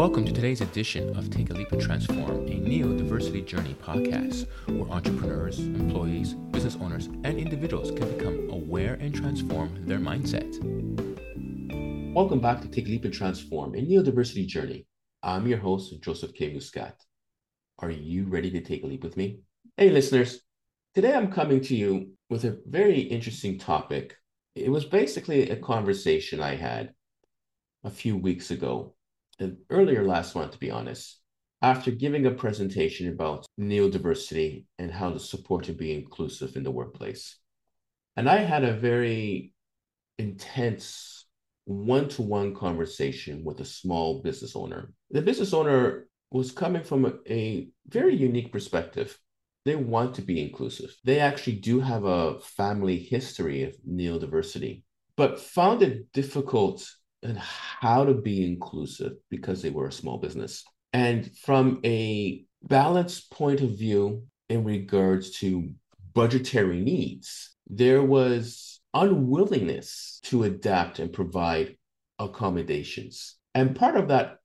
Welcome to today's edition of Take a Leap and Transform, a neurodiversity journey podcast where entrepreneurs, employees, business owners, and individuals can become aware and transform their mindset. Welcome back to Take a Leap and Transform, a neurodiversity journey. I'm your host, Joseph K. Muscat. Are you ready to take a leap with me? Hey, listeners. Today I'm coming to you with a very interesting topic. It was basically a conversation I had a few weeks ago earlier last month, to be honest, after giving a presentation about neurodiversity and how to support and be inclusive in the workplace. And I had a very intense one to one conversation with a small business owner. The business owner was coming from a, a, very unique perspective. They want to be inclusive. They actually do have a family history of neurodiversity, but found it difficult and how to be inclusive because they were a small business. And from a balance point of view in regards to budgetary needs, there was unwillingness to adapt and provide accommodations. And part of that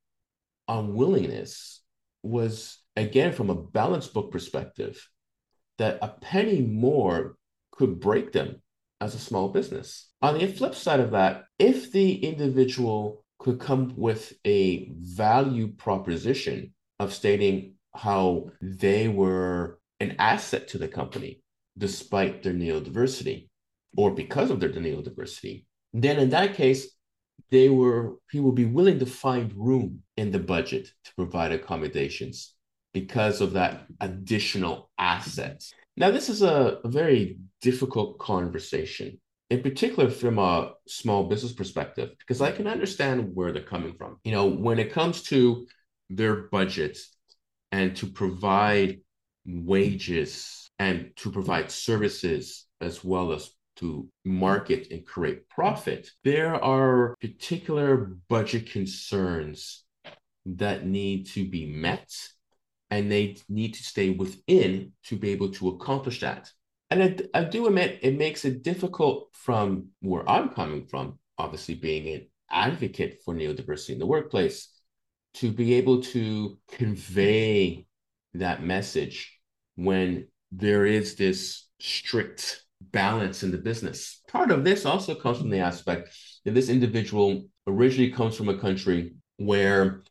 unwillingness was, again, from a balance book perspective, that a penny more could break them as a small business. On the flip side of that, if the individual could come with a value proposition of stating how they were an asset to the company despite their neurodiversity or because of their neurodiversity, then in that case, they were he would be willing to find room in the budget to provide accommodations because of that additional asset. Now, this is a, very difficult conversation, in particular from a small business perspective, because I can understand where they're coming from. You know, when it comes to their budgets and to provide wages and to provide services as well as to market and create profit, there are particular budget concerns that need to be met and they need to stay within to be able to accomplish that. And I, I do admit it makes it difficult from where I'm coming from, obviously being an advocate for neurodiversity in the workplace, to be able to convey that message when there is this strict balance in the business. Part of this also comes from the aspect that this individual originally comes from a country where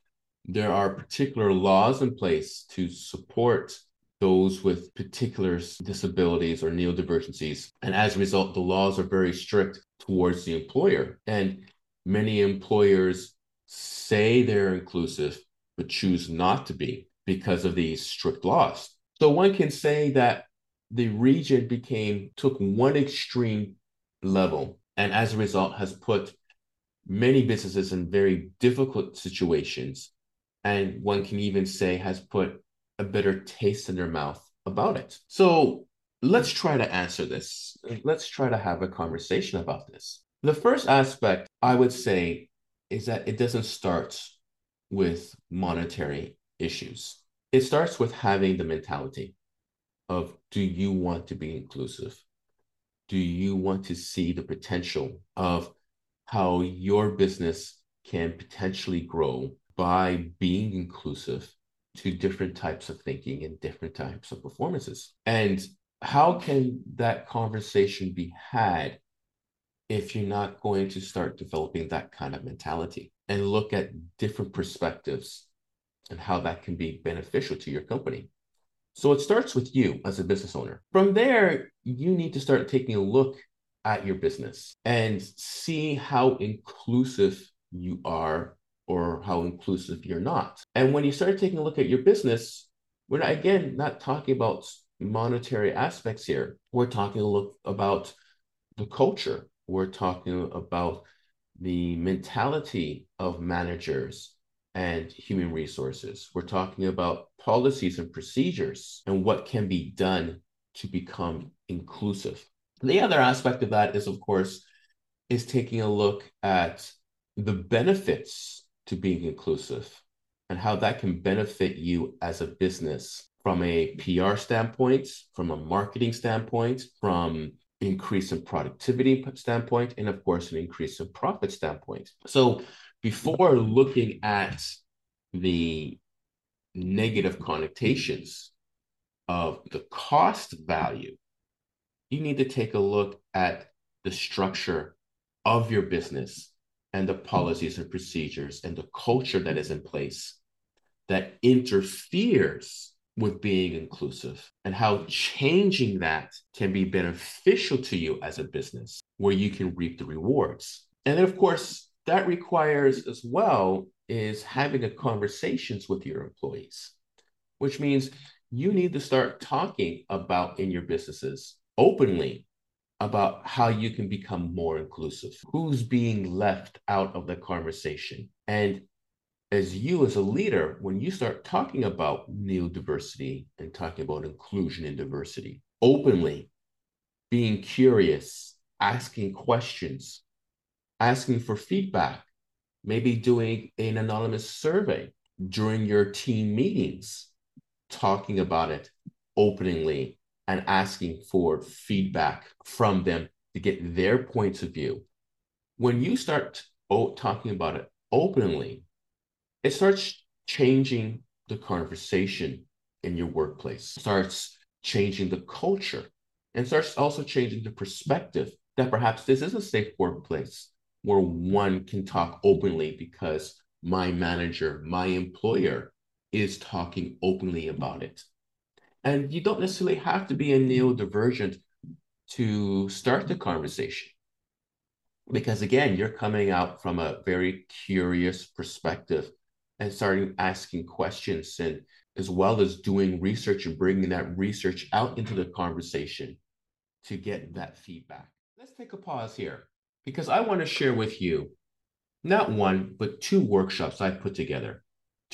there are particular laws in place to support those with particular disabilities or neurodivergencies. And as a result, the laws are very strict towards the employer. And many employers say they're inclusive, but choose not to be because of these strict laws. So one can say that the region became, took one extreme level, and as a result, has put many businesses in very difficult situations and one can even say has put a bitter taste in their mouth about it. So let's try to answer this. Let's try to have a conversation about this. The first aspect I would say is that it doesn't start with monetary issues. It starts with having the mentality of do you want to be inclusive? Do you want to see the potential of how your business can potentially grow by being inclusive to different types of thinking and different types of performances. And how can that conversation be had if you're not going to start developing that kind of mentality and look at different perspectives and how that can be beneficial to your company? So it starts with you as a business owner. From there, you need to start taking a look at your business and see how inclusive you are or how inclusive you're not. And when you start taking a look at your business, we're not, again not talking about monetary aspects here. We're talking a look about the culture. We're talking about the mentality of managers and human resources. We're talking about policies and procedures and what can be done to become inclusive. The other aspect of that is, of course, is taking a look at the benefits to being inclusive and how that can benefit you as a business from a PR standpoint, from a marketing standpoint, from increase in productivity standpoint, and of course, an increase in profit standpoint. So before looking at the negative connotations of the cost value, you need to take a look at the structure of your business and the policies and procedures and the culture that is in place that interferes with being inclusive and how changing that can be beneficial to you as a business where you can reap the rewards. And then, of course, that requires as well is having a conversations with your employees, which means you need to start talking about in your businesses openly about how you can become more inclusive, who's being left out of the conversation. And as you, as a leader, when you start talking about neurodiversity and talking about inclusion and diversity openly, being curious, asking questions, asking for feedback, maybe doing an anonymous survey during your team meetings, talking about it openly and asking for feedback from them to get their points of view. When you start talking about it openly, it starts changing the conversation in your workplace, starts changing the culture, and starts also changing the perspective that perhaps this is a safe workplace where one can talk openly because my manager, my employer is talking openly about it. And you don't necessarily have to be a neurodivergent to start the conversation. Because again, you're coming out from a very curious perspective and starting asking questions and as well as doing research and bringing that research out into the conversation to get that feedback. Let's take a pause here because I want to share with you not one, but two workshops I've put together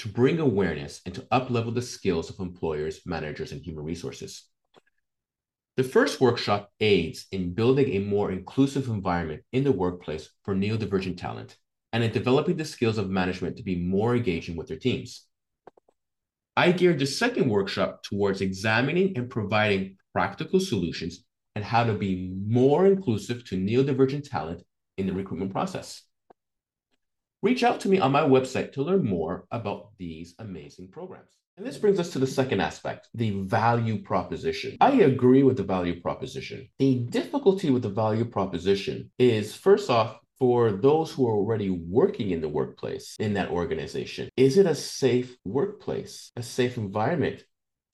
to bring awareness and to uplevel the skills of employers, managers, and human resources. The first workshop aids in building a more inclusive environment in the workplace for neurodivergent talent and in developing the skills of management to be more engaging with their teams. I geared the second workshop towards examining and providing practical solutions and how to be more inclusive to neurodivergent talent in the recruitment process. Reach out to me on my website to learn more about these amazing programs. And this brings us to the second aspect, the value proposition. I agree with the value proposition. The difficulty with the value proposition is first off, for those who are already working in the workplace in that organization, is it a safe workplace, a safe environment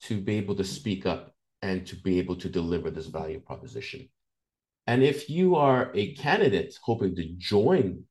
to be able to speak up and to be able to deliver this value proposition? And if you are a candidate hoping to join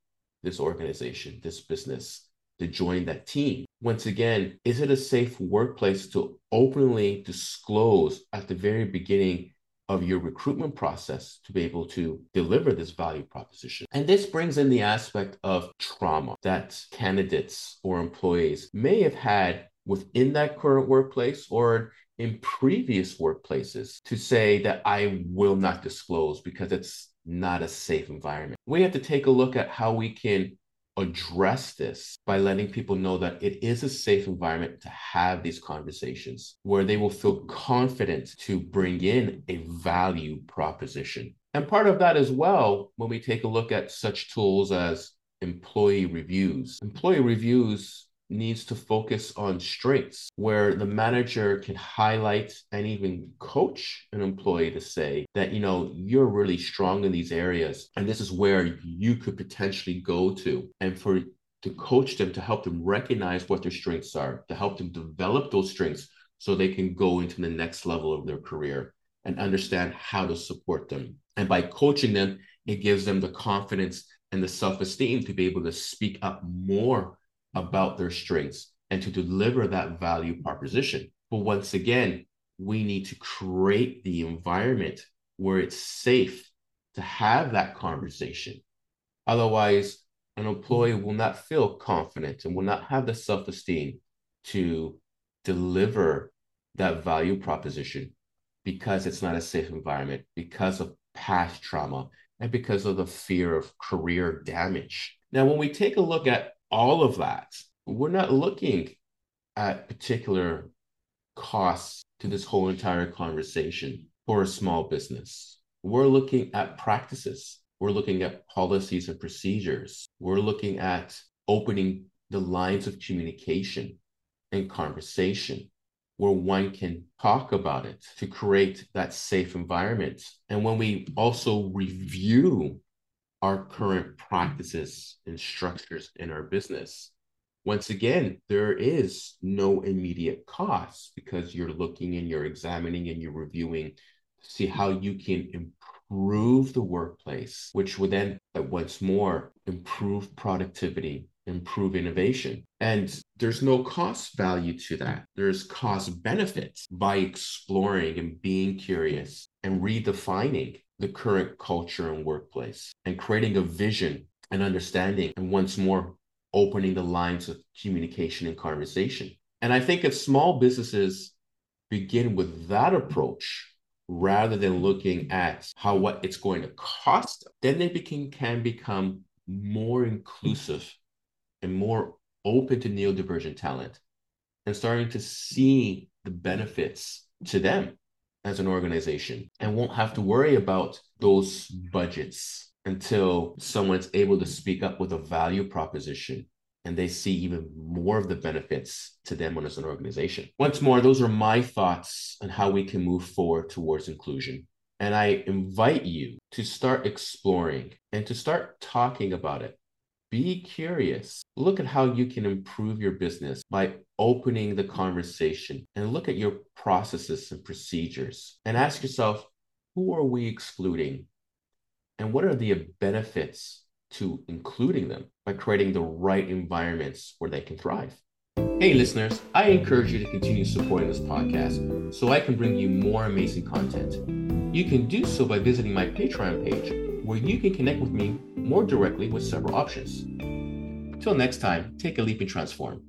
this organization, this business, to join that team. Once again, is it a safe workplace to openly disclose at the very beginning of your recruitment process to be able to deliver this value proposition? And this brings in the aspect of trauma that candidates or employees may have had within that current workplace or in previous workplaces to say that I will not disclose because it's not a safe environment. We have to take a look at how we can address this by letting people know that it is a safe environment to have these conversations where they will feel confident to bring in a value proposition. And part of that as well, when we take a look at such tools as employee reviews, employee reviews needs to focus on strengths where the manager can highlight and even coach an employee to say that you know you're really strong in these areas and this is where you could potentially go to. And for to coach them to help them recognize what their strengths are to help them develop those strengths so they can go into the next level of their career and understand how to support them. And by coaching them it gives them the confidence and the self-esteem to be able to speak up more about their strengths and to deliver that value proposition. But once again, we need to create the environment where it's safe to have that conversation. Otherwise, an employee will not feel confident and will not have the self esteem to deliver that value proposition because it's not a safe environment, because of past trauma, and because of the fear of career damage. Now, when we take a look at all of that. We're not looking at particular costs to this whole entire conversation for a small business. We're looking at practices. We're looking at policies and procedures. We're looking at opening the lines of communication and conversation where one can talk about it to create that safe environment. And when we also review our current practices and structures in our business, once again, there is no immediate cost because you're looking and you're examining and you're reviewing to see how you can improve the workplace, which would then uh, once more improve productivity improve innovation. And there's no cost value to that. There's cost benefits by exploring and being curious and redefining the current culture and workplace and creating a vision and understanding and once more opening the lines of communication and conversation. And I think if small businesses begin with that approach rather than looking at how what it's going to cost, then they became, can become more inclusive and more open to neurodivergent talent and starting to see the benefits to them as an organization and won't have to worry about those budgets until someone's able to speak up with a value proposition and they see even more of the benefits to them as an organization. Once more, those are my thoughts on how we can move forward towards inclusion. And I invite you to start exploring and to start talking about it be curious. Look at how you can improve your business by opening the conversation and look at your processes and procedures and ask yourself who are we excluding? And what are the benefits to including them by creating the right environments where they can thrive? Hey, listeners, I encourage you to continue supporting this podcast so I can bring you more amazing content. You can do so by visiting my Patreon page where you can connect with me more directly with several options. Till next time, take a leap and transform.